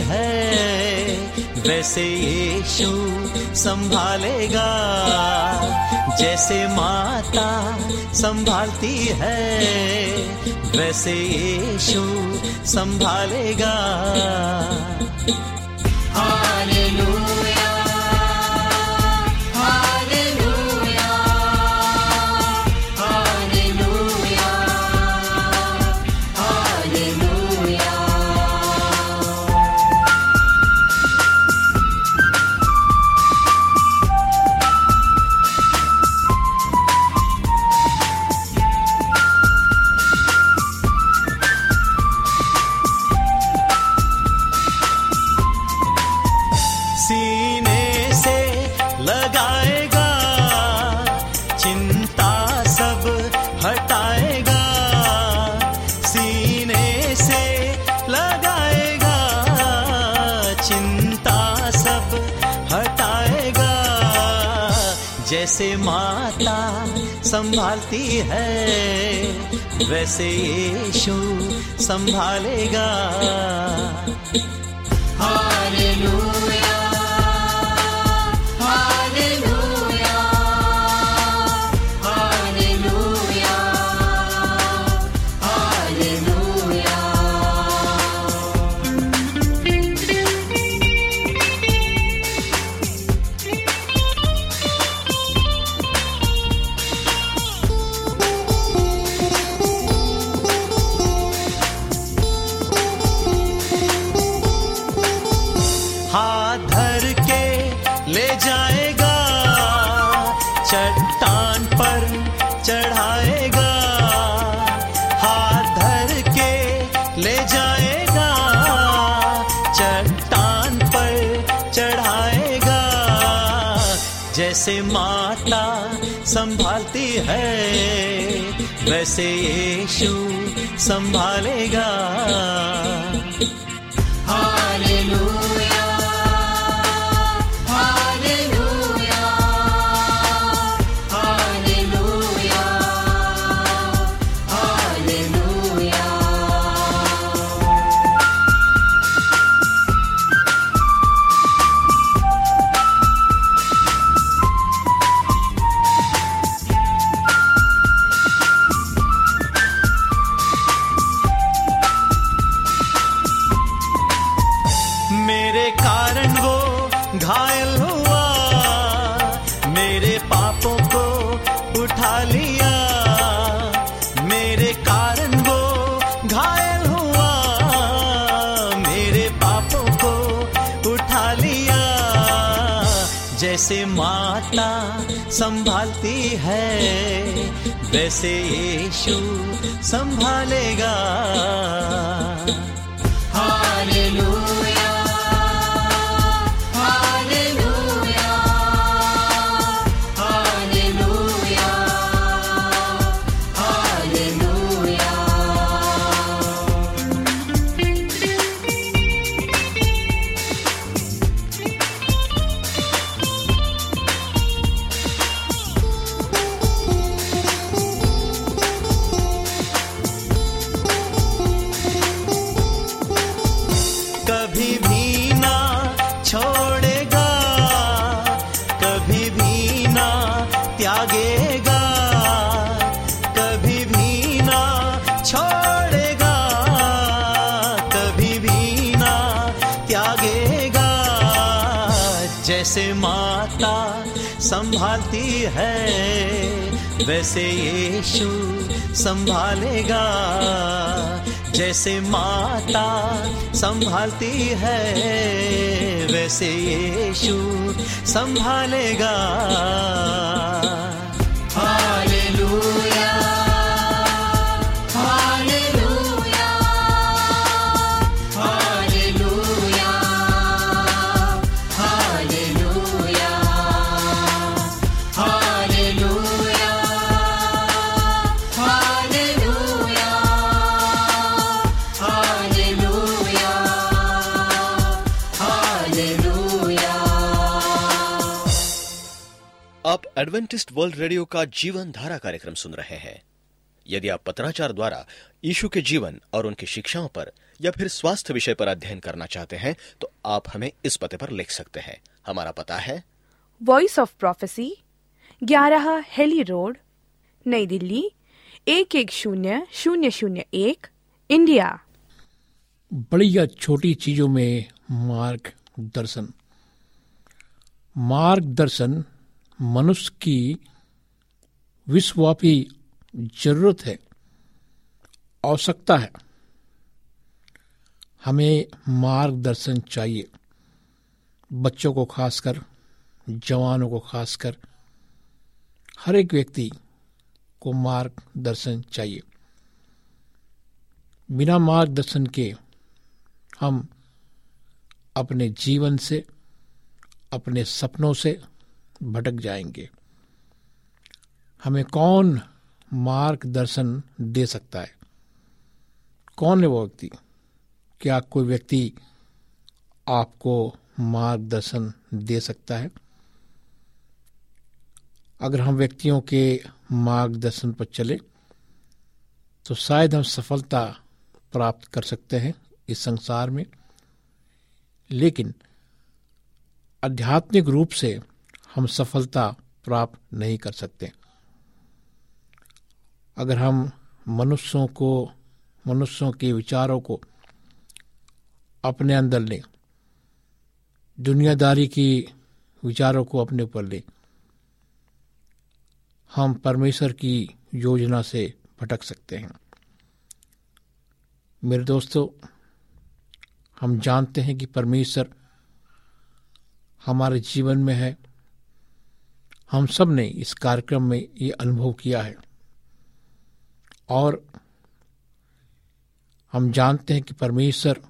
है वैसे यीशु संभालेगा। जैसे माता संभालती है वैसे यीशु संभालेगा। संभालती है वैसे यीशु संभालेगा। संभालती है वैसे यीशु संभालेगा। संभालती है वैसे यीशु संभालेगा। जैसे माता संभालती है वैसे यीशु संभालेगा। एडवेंटिस्ट वर्ल्ड रेडियो का जीवन धारा कार्यक्रम सुन रहे हैं। यदि आप पत्राचार द्वारा यीशु के जीवन और उनकी शिक्षाओं पर या फिर स्वास्थ्य विषय पर अध्ययन करना चाहते हैं तो आप हमें इस पते पर लिख सकते हैं। हमारा पता है। वॉइस ऑफ़ प्रोफेसी ग्यारह हेली रोड नई दिल्ली एक एक शून्य शून्य शून्य एक इंडिया। बड़ी या छोटी चीज़ों में मार्ग मार्गदर्शन। मार्गदर्शन मनुष्य की विश्वव्यापी ज़रूरत है, आवश्यकता है। हमें मार्गदर्शन चाहिए। बच्चों को खासकर, जवानों को खासकर, हर एक व्यक्ति को मार्गदर्शन चाहिए। बिना मार्गदर्शन के हम अपने जीवन से, अपने सपनों से भटक जाएँगे। हमें कौन मार्गदर्शन दे सकता है? कौन है वो व्यक्ति? क्या कोई व्यक्ति आपको मार्गदर्शन दे सकता है? अगर हम व्यक्तियों के मार्गदर्शन पर चले तो शायद हम सफलता प्राप्त कर सकते हैं इस संसार में। लेकिन आध्यात्मिक रूप से हम सफलता प्राप्त नहीं कर सकते। अगर हम मनुष्यों को, मनुष्यों के विचारों को अपने अंदर लें, दुनियादारी की विचारों को अपने ऊपर लें, हम परमेश्वर की योजना से भटक सकते हैं। मेरे दोस्तों, हम जानते हैं कि परमेश्वर हमारे जीवन में है। हम सबने इस कार्यक्रम में ये अनुभव किया है। और हम जानते हैं कि परमेश्वर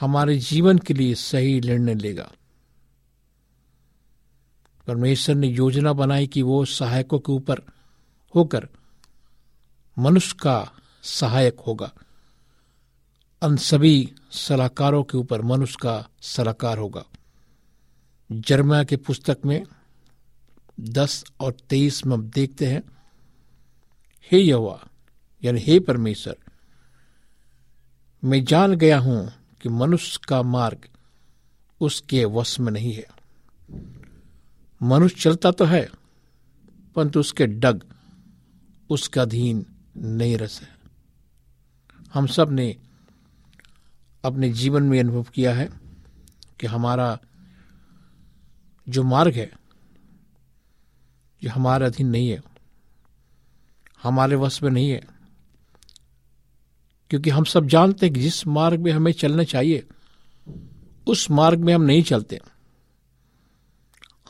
हमारे जीवन के लिए सही निर्णय लेगा। परमेश्वर ने योजना बनाई कि वो सहायकों के ऊपर होकर मनुष्य का सहायक होगा। अन सभी सलाहकारों के ऊपर मनुष्य का सलाहकार होगा। जर्मा के पुस्तक में दस और तेईस में हम देखते हैं, हे यवा यानी हे परमेश्वर, मैं जान गया हूँ कि मनुष्य का मार्ग उसके वश में नहीं है। मनुष्य चलता तो है, परंतु उसके डग उसका अधीन नहीं रस है हम सबने अपने जीवन में अनुभव किया है कि हमारा जो मार्ग है जो हमारे अधीन नहीं है, हमारे वश में नहीं है, क्योंकि हम सब जानते हैं कि जिस मार्ग में हमें चलना चाहिए, उस मार्ग में हम नहीं चलते।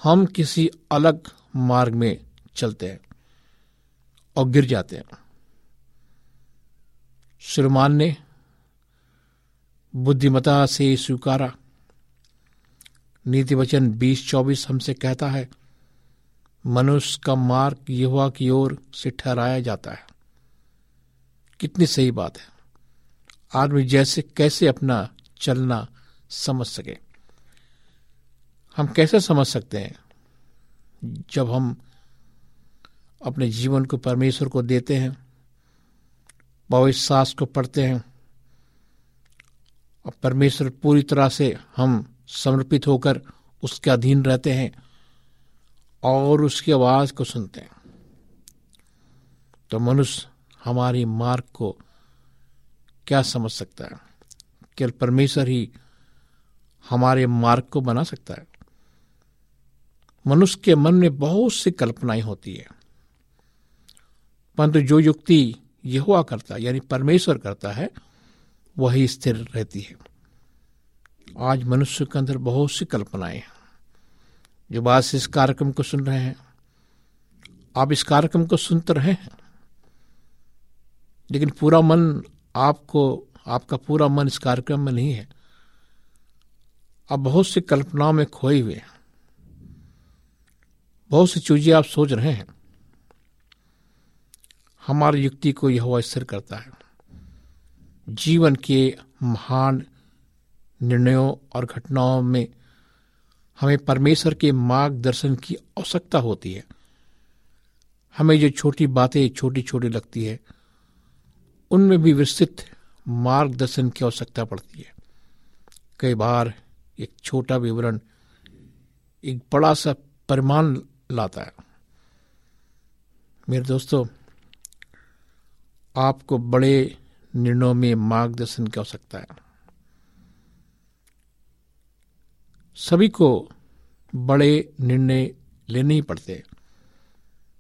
हम किसी अलग मार्ग में चलते हैं और गिर जाते हैं। श्रीमान ने बुद्धिमता से स्वीकारा। नीति वचन बीस चौबीस हमसे कहता है, मनुष्य का मार्ग युवा की ओर से ठहराया जाता है। कितनी सही बात है। आदमी जैसे कैसे अपना चलना समझ सके। हम कैसे समझ सकते हैं? जब हम अपने जीवन को परमेश्वर को देते हैं पवित्र सास को पढ़ते हैं, और परमेश्वर पूरी तरह से हम समर्पित होकर उसके अधीन रहते हैं और उसकी आवाज़ को सुनते हैं। तो मनुष्य हमारी मार्ग को क्या समझ सकता है? केवल परमेश्वर ही हमारे मार्ग को बना सकता है। मनुष्य के मन में बहुत सी कल्पनाएँ होती है। परंतु जो युक्ति यहुआ करता है, यानी परमेश्वर करता है, वही स्थिर रहती है। आज मनुष्य के अंदर बहुत सी कल्पनाएँ हैं। जो बात से इस कार्यक्रम को सुन रहे हैं, आप इस कार्यक्रम को सुनते रहे हैं। लेकिन पूरा मन आपको, आपका पूरा मन इस कार्यक्रम में नहीं है। आप बहुत सी कल्पनाओं में खोए हुए हैं। बहुत सी चीज़ें आप सोच रहे हैं। हमारी युक्ति को यह स्थिर करता है। जीवन के महान निर्णयों और घटनाओं में हमें परमेश्वर के मार्गदर्शन की आवश्यकता होती है। हमें जो छोटी बातें छोटी छोटी लगती है, उनमें भी विस्तृत मार्गदर्शन की आवश्यकता पड़ती है। कई बार एक छोटा विवरण एक बड़ा सा परिमाण लाता है। मेरे दोस्तों, आपको बड़े निर्णयों में मार्गदर्शन की आवश्यकता है। सभी को बड़े निर्णय लेने ही पड़ते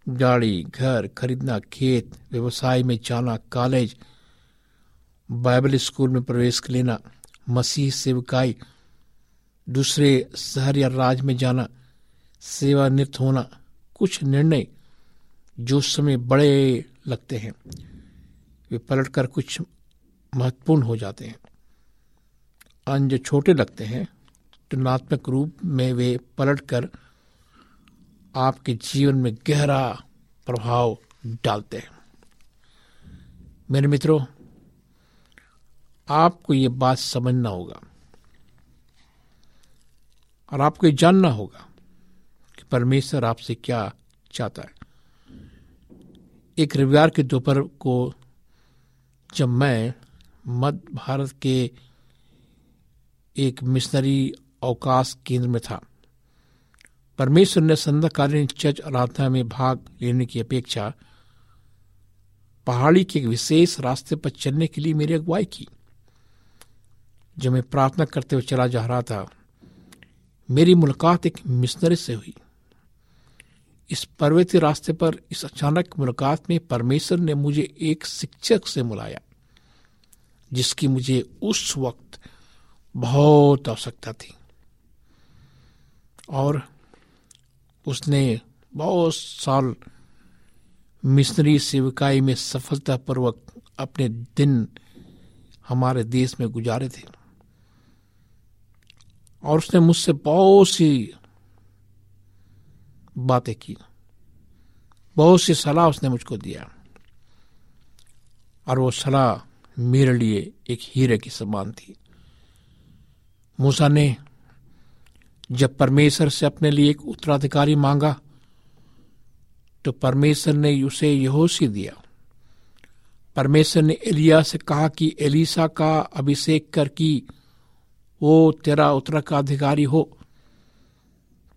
गाड़ी, घर, खरीदना, खेत, व्यवसाय में जाना कॉलेज बाइबल स्कूल में प्रवेश लेना, मसीह सेवकाई, दूसरे शहर या राज्य में जाना, सेवानिवृत्त होना, कुछ निर्णय जो समय बड़े लगते हैं। वे पलटकर कुछ महत्वपूर्ण हो जाते हैं। अन्य जो छोटे लगते हैं। तुलनात्मक रूप में वे पलटकर आपके जीवन में गहरा प्रभाव डालते हैं। मेरे मित्रों, आपको ये बात समझना होगा और आपको ये जानना होगा कि परमेश्वर आपसे क्या चाहता है। एक रविवार के दोपहर को जब मैं मध्य भारत के एक मिशनरी अवकाश केंद्र में था। परमेश्वर ने संध्याकालीन चर्च आराधना में भाग लेने की अपेक्षा पहाड़ी के एक विशेष रास्ते पर चलने के लिए मेरी अगुवाई की। जब मैं प्रार्थना करते हुए चला जा रहा था, मेरी मुलाकात एक मिशनरी से हुई। इस पर्वतीय रास्ते पर, इस अचानक मुलाकात में परमेश्वर ने मुझे एक शिक्षक से बुलाया, जिसकी मुझे उस वक्त बहुत आवश्यकता थी। और उसने बहुत साल मिशनरी सेविकाई में सफलतापूर्वक अपने दिन हमारे देश में गुजारे थे। और उसने मुझसे बहुत सी बातें की। बहुत सी सलाह उसने मुझको दिया। और वो सलाह मेरे लिए एक हीरे की समान थी। मूसा ने जब परमेश्वर से अपने लिए एक उत्तराधिकारी मांगा तो परमेश्वर ने उसे यहोशी दिया। परमेश्वर ने एलिया से कहा कि एलिसा का अभिषेक कर कि वो तेरा उत्तराधिकारी हो।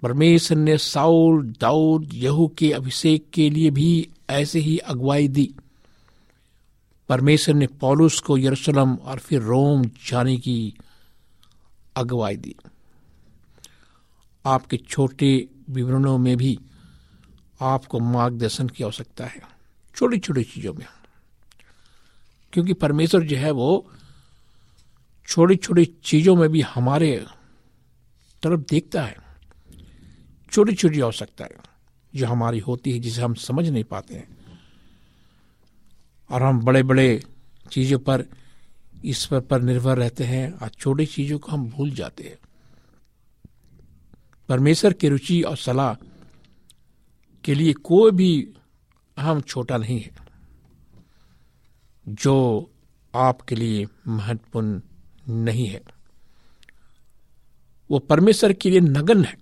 परमेश्वर ने साउल, दाऊद, यहू के अभिषेक के लिए भी ऐसे ही अगुवाई दी। परमेश्वर ने पौलुस को यरूशलेम और फिर रोम जाने की अगुवाई दी। आपके छोटे विवरणों में भी आपको मार्गदर्शन की आवश्यकता है छोटी छोटी चीज़ों में। क्योंकि परमेश्वर जो है वो छोटी छोटी चीज़ों में भी हमारे तरफ़ देखता है छोटी छोटी आवश्यकता है, जो हमारी होती है, जिसे हम समझ नहीं पाते हैं। और हम बड़े बड़े चीज़ों पर, ईश्वर पर निर्भर रहते हैं, और छोटी चीज़ों को हम भूल जाते हैं। परमेश्वर की रुचि और सलाह के लिए कोई भी अहम छोटा नहीं है, जो आपके लिए महत्वपूर्ण नहीं है। वो परमेश्वर के लिए नगन है।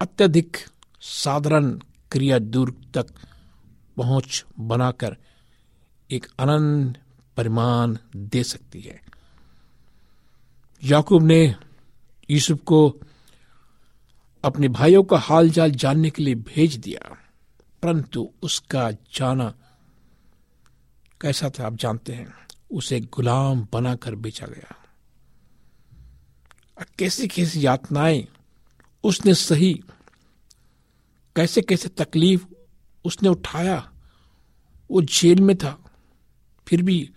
अत्यधिक साधारण क्रिया दूर तक पहुँच बनाकर एक अनंत परिमाण दे सकती है। याकूब ने यूसुफ को अपने भाइयों का हाल चाल जानने के लिए भेज दिया। परंतु उसका जाना कैसा था, आप जानते हैं, उसे गुलाम बनाकर बेचा गया। कैसी कैसी यातनाएँ, उसने सही कैसे कैसे तकलीफ़ उसने उठाया, वो जेल में था, फिर भी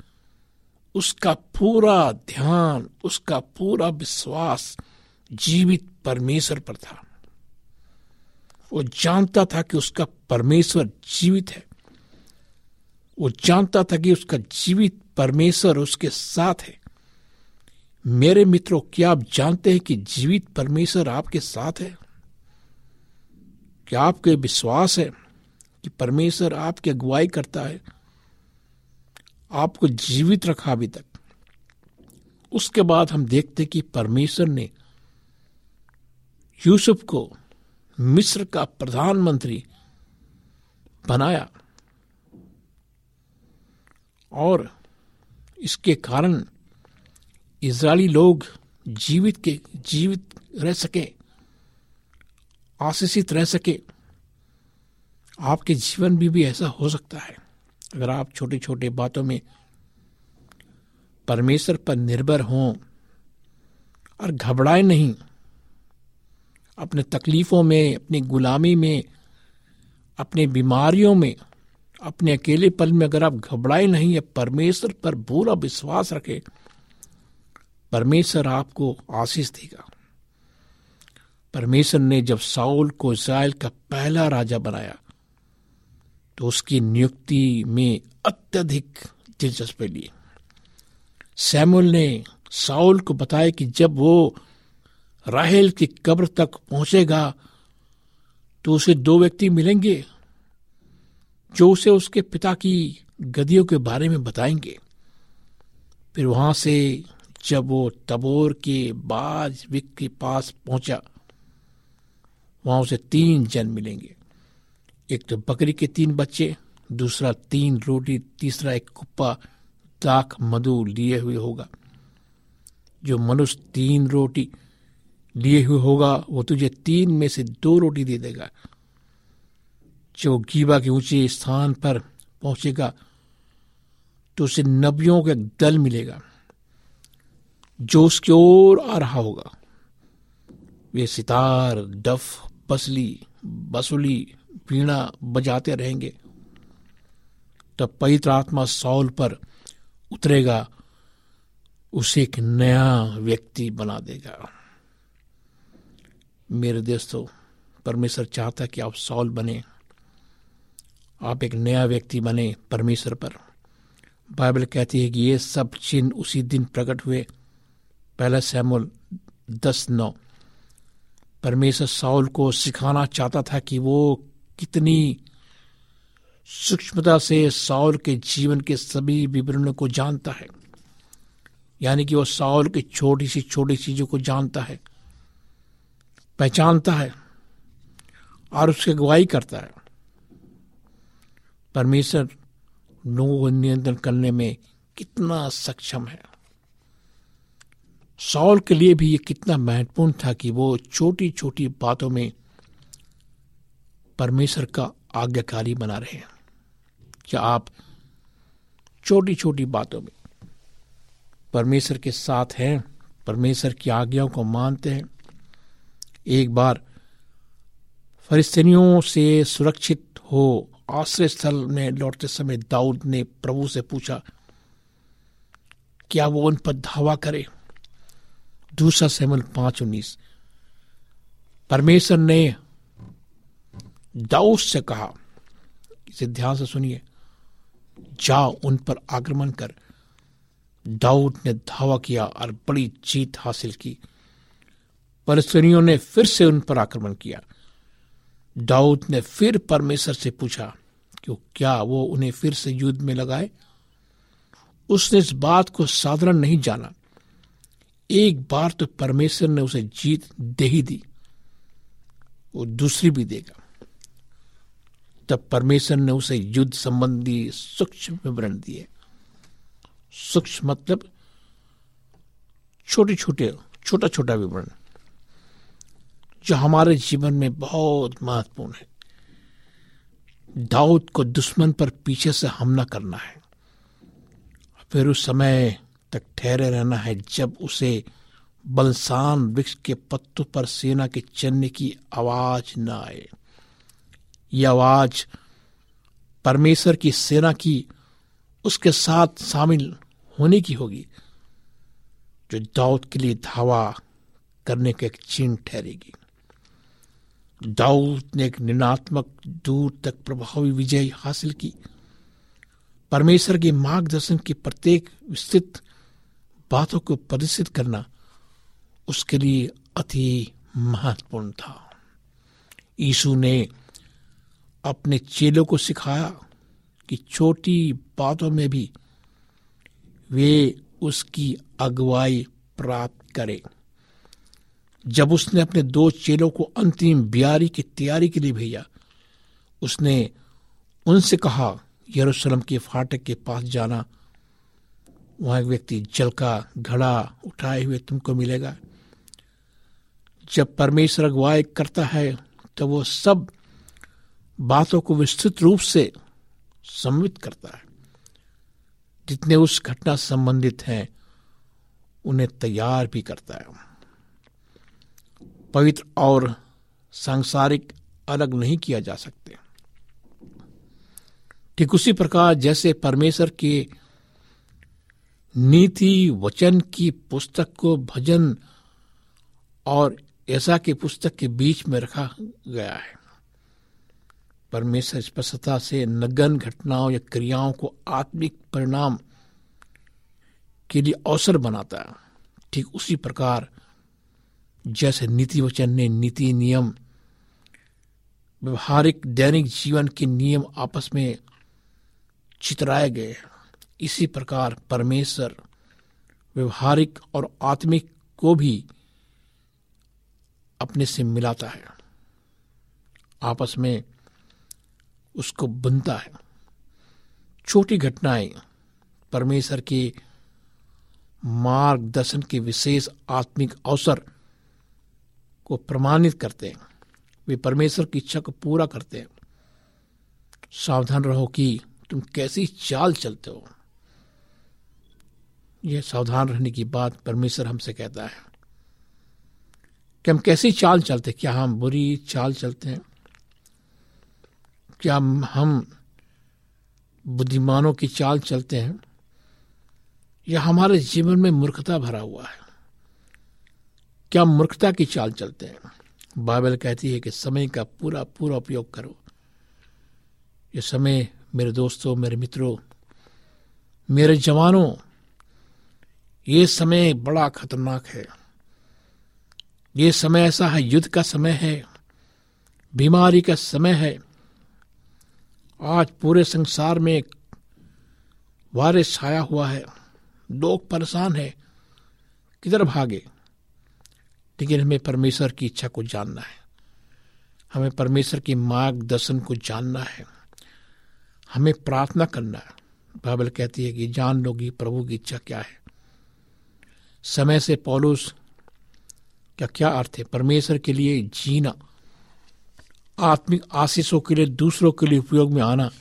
उसका पूरा ध्यान, उसका पूरा विश्वास जीवित परमेश्वर पर था। वो जानता था कि उसका परमेश्वर जीवित है। वो जानता था कि उसका जीवित परमेश्वर उसके साथ है। मेरे मित्रों, क्या आप जानते हैं कि जीवित परमेश्वर आपके साथ है? क्या आपके विश्वास है कि परमेश्वर आपकी अगुवाई करता है? आपको जीवित रखा अभी तक। उसके बाद हम देखते कि परमेश्वर ने यूसुफ को मिस्र का प्रधानमंत्री बनाया। और इसके कारण इजरायली लोग जीवित के, जीवित रह सके, आशीषित रह सके। आपके जीवन में भी ऐसा हो सकता है। अगर आप छोटे छोटे बातों में परमेश्वर पर निर्भर हों और घबराए नहीं अपने तकलीफों में, अपनी गुलामी में, अपनी बीमारियों में, अपने अकेले पल में अगर आप घबराए नहीं, या परमेश्वर पर पूरा विश्वास रखे, परमेश्वर आपको आशीष देगा। परमेश्वर ने जब साउल को इसराइल का पहला राजा बनाया तो उसकी नियुक्ति में अत्यधिक दिलचस्पी ली। सैमुअल ने साउल को बताया कि जब वो राहेल की कब्र तक पहुंचेगा तो उसे दो व्यक्ति मिलेंगे, जो उसे उसके पिता की गदियों के बारे में बताएँगे। फिर वहाँ से जब वो तबोर के बाज विक के पास पहुँचा, वहाँ उसे तीन जन मिलेंगे। एक तो बकरी के तीन बच्चे, दूसरा तीन रोटी, तीसरा एक कुप्पा, दाख मधु लिए हुए होगा। जो मनुष्य तीन रोटी लिए हुए होगा, वो तुझे तीन में से दो रोटी दे देगा। जो गीबा के ऊँचे स्थान पर पहुंचेगा तो उसे नबियों का एक दल मिलेगा, जो उसकी ओर आ रहा होगा। वे सितार, डफ बसली बसुली पीणा बजाते रहेंगे। तब पवित्र आत्मा सौल पर उतरेगा, उसे एक नया व्यक्ति बना देगा। मेरे दोस्तों, परमेश्वर चाहता है कि आप सौल बने। आप एक नया व्यक्ति बने परमेश्वर पर। बाइबल कहती है कि ये सब चिन्ह उसी दिन प्रकट हुए। पहला सैमुल दस नौ। परमेश्वर साउल को सिखाना चाहता था कि वो कितनी सूक्ष्मता से साउल के जीवन के सभी विवरणों को जानता है। यानी कि वो साउल की छोटी सी छोटी चीज़ों को जानता है। पहचानता है और उसकी अगुवाई करता है। परमेश्वर लोगों को नियंत्रण करने में कितना सक्षम है। सौल के लिए भी ये कितना महत्वपूर्ण था कि वो छोटी छोटी बातों में परमेश्वर का आज्ञाकारी बना रहे हैं। क्या आप छोटी छोटी बातों में परमेश्वर के साथ हैं, परमेश्वर की आज्ञाओं को मानते हैं? एक बार फरिस्तनियों से सुरक्षित हो आश्रय स्थल में लौटते समय दाऊद ने प्रभु से पूछा, क्या वो उन पर धावा करे? दूसरा सेमल पाँच उन्नीस। परमेश्वर ने दाऊद से कहा, इसे ध्यान से सुनिए। जाओ उन पर आक्रमण कर। दाऊद ने धावा किया और बड़ी जीत हासिल की। फलस्तीनियों ने फिर से उन पर आक्रमण किया। दाऊद ने फिर परमेश्वर से पूछा कि क्या वो उन्हें फिर से युद्ध में लगाए? उसने इस बात को साधारण नहीं जाना। एक बार तो परमेश्वर ने उसे जीत दे ही दी। वो दूसरी भी देगा। तब परमेश्वर ने उसे युद्ध संबंधी सूक्ष्म विवरण दिए। सूक्ष्म मतलब छोटे छोटे छोटा छोटा विवरण। जो हमारे जीवन में बहुत महत्वपूर्ण है। दाऊद को दुश्मन पर पीछे से हमला करना है। फिर उस समय तक ठहरे रहना है जब उसे बलसान वृक्ष के पत्तों पर सेना के चलने की आवाज़ न आए। यह आवाज़ परमेश्वर की सेना की उसके साथ शामिल होने की होगी, जो दाऊद के लिए धावा करने का एक चिन्ह ठहरेगी। दाऊद ने एक निनात्मक दूर तक प्रभावी विजय हासिल की। परमेश्वर के मार्गदर्शन की प्रत्येक विस्तृत बातों को प्रदर्शित करना उसके लिए अति महत्वपूर्ण था। यीशु ने अपने चेलों को सिखाया कि छोटी बातों में भी वे उसकी अगुवाई प्राप्त करें। जब उसने अपने दो चेलों को अंतिम ब्यारी की तैयारी के लिए भेजा, उसने उनसे कहा, यरूशलेम के फाटक के पास जाना। वहाँ एक व्यक्ति जल का घड़ा उठाए हुए तुमको मिलेगा। जब परमेश्वर अगुवाई करता है तो वो सब बातों को विस्तृत रूप से सम्मित करता है। जितने उस घटना संबंधित हैं, उन्हें तैयार भी करता है। पवित्र और सांसारिक अलग नहीं किया जा सकते। ठीक उसी प्रकार जैसे परमेश्वर के नीति वचन की पुस्तक को भजन और ऐसा की पुस्तक के बीच में रखा गया है। परमेश्वर स्पष्टता से नगन घटनाओं या क्रियाओं को आत्मिक परिणाम के लिए अवसर बनाता है। ठीक उसी प्रकार जैसे नीति वचन ने नीति नियम, व्यवहारिक दैनिक जीवन के नियम आपस में चितराए गए। इसी प्रकार परमेश्वर व्यवहारिक और आत्मिक को भी अपने से मिलाता है। आपस में उसको बनता है। छोटी घटनाएँ परमेश्वर के मार्गदर्शन के विशेष आत्मिक अवसर को प्रमाणित करते हैं। वे परमेश्वर की इच्छा को पूरा करते हैं। सावधान रहो कि तुम कैसी चाल चलते हो। यह सावधान रहने की बात परमेश्वर हमसे कहता है। कि हम कैसी चाल चलते क्या हम बुरी चाल चलते हैं? क्या हम बुद्धिमानों की चाल चलते हैं? या हमारे जीवन में मूर्खता भरा हुआ है? क्या मूर्खता की चाल चलते हैं? बाइबल कहती है कि समय का पूरा पूरा उपयोग करो। ये समय मेरे दोस्तों, मेरे मित्रों, मेरे जवानों, ये समय बड़ा खतरनाक है। ये समय ऐसा है, युद्ध का समय है, बीमारी का समय है। आज पूरे संसार में वायरस छाया हुआ है। लोग परेशान है। किधर भागे? लेकिन हमें परमेश्वर की इच्छा को जानना है। हमें परमेश्वर की मार्गदर्शन को जानना है। हमें प्रार्थना करना है। बाइबल कहती है कि जान लोगी प्रभु की इच्छा क्या है। समय से पौलुस का क्या अर्थ है? परमेश्वर के लिए जीना, आत्मिक आशीषों के लिए, दूसरों के लिए उपयोग में आना,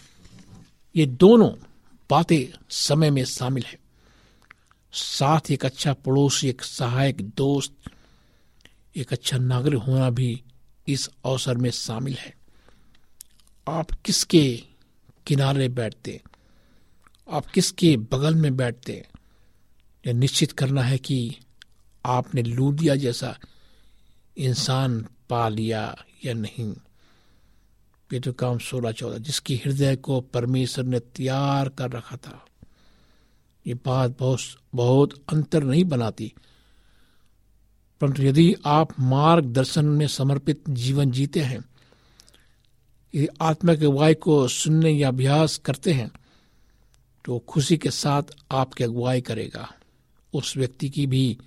ये दोनों बातें समय में शामिल है। साथ एक अच्छा पड़ोसी, एक सहायक दोस्त एक अच्छा नागरिक होना भी इस अवसर में शामिल है। आप किसके किनारे बैठते? आप किसके बगल में बैठते? यह निश्चित करना है कि आपने लूदिया जैसा इंसान पा लिया या नहीं। ये तो काम सोलह चौदह, जिसकी हृदय को परमेश्वर ने तैयार कर रखा था। ये बात बहुत बहुत अंतर नहीं बनाती। परंतु यदि आप मार्गदर्शन में समर्पित जीवन जीते हैं, यदि आत्मा के अगुवाई को सुनने या अभ्यास करते हैं तो खुशी के साथ आपकी अगुवाई करेगा। उस व्यक्ति की भी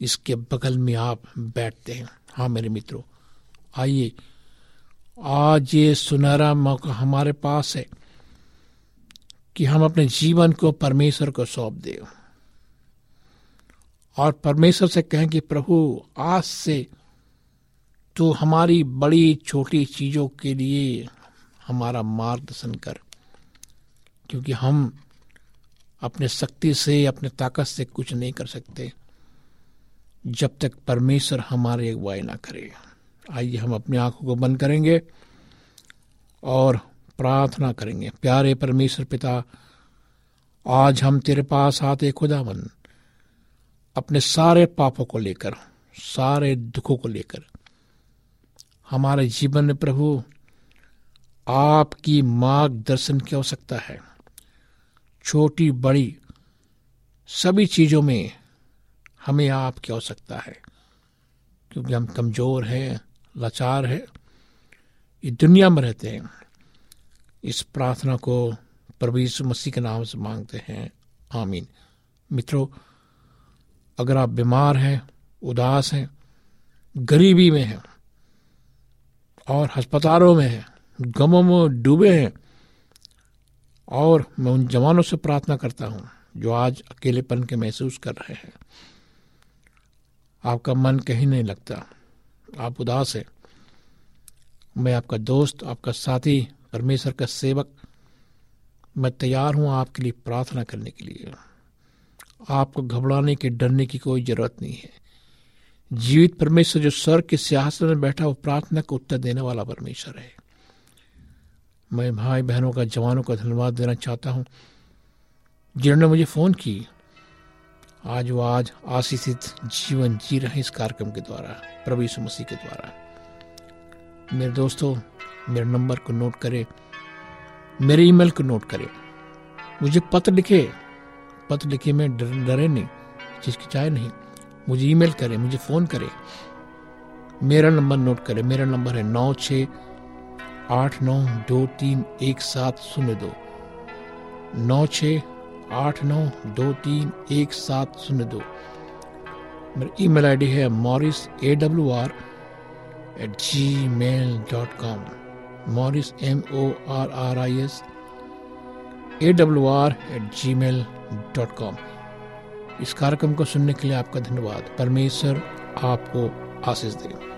इसके बगल में आप बैठते हैं। हाँ मेरे मित्रों, आइए, आज ये सुनहरा मौका हमारे पास है कि हम अपने जीवन को परमेश्वर को सौंप दें। और परमेश्वर से कहें कि प्रभु, आज से तो हमारी बड़ी छोटी चीज़ों के लिए हमारा मार्गदर्शन कर, क्योंकि हम अपने शक्ति से, अपने ताकत से कुछ नहीं कर सकते, जब तक परमेश्वर हमारे अगुवाई ना करे। आइए हम अपनी आँखों को बंद करेंगे और प्रार्थना करेंगे। प्यारे परमेश्वर पिता, आज हम तेरे पास आते खुदा खुदावन अपने सारे पापों को लेकर, सारे दुखों को लेकर। हमारे जीवन में प्रभु, आपकी मार्गदर्शन की आवश्यकता है। छोटी, बड़ी, सभी चीज़ों में हमें आपकी आवश्यकता है। क्योंकि हम कमज़ोर हैं, लाचार हैं, इस दुनिया में रहते हैं। इस प्रार्थना को प्रभु यीशु मसीह के नाम से मांगते हैं। आमीन। मित्रों अगर आप बीमार हैं, उदास हैं, गरीबी में हैं, और अस्पतालों में हैं, गमों में डूबे हैं, और मैं उन जवानों से प्रार्थना करता हूँ, जो आज अकेलेपन के महसूस कर रहे हैं। आपका मन कहीं नहीं लगता। आप उदास हैं। मैं आपका दोस्त, आपका साथी, परमेश्वर का सेवक। मैं तैयार हूँ आपके लिए प्रार्थना करने के लिए। आपको घबराने के, डरने की कोई ज़रूरत नहीं है। जीवित परमेश्वर जो सर के सियासन में बैठा, वो प्रार्थना को उत्तर देने वाला परमेश्वर है। मैं भाई बहनों का, जवानों का धन्यवाद देना चाहता हूँ। जिन्होंने मुझे फ़ोन की, आज वो आज आशीषित जीवन जी रहे इस कार्यक्रम के द्वारा, प्रभु यीशु मसीह के द्वारा। मेरे दोस्तों, मेरे नंबर को नोट करें, मेरे ईमेल को नोट करें। मुझे पत्र लिखे। पत्र लिखे में डर, डरे नहीं चिचकिचाए नहीं। मुझे ईमेल करें मुझे फ़ोन करें मेरा नंबर नोट करें। मेरा नंबर है नौ छ आठ नौ दो तीन एक सात शून्य दो। नौ छ आठ नौ दो तीन एक सात शून्य दो। मेरी ईमेल आईडी है Morris A W R at Gmail dot com Morris M O R R I S A W R at Gmail dot com इस कार्यक्रम को सुनने के लिए आपका धन्यवाद। परमेश्वर आपको आशीष दे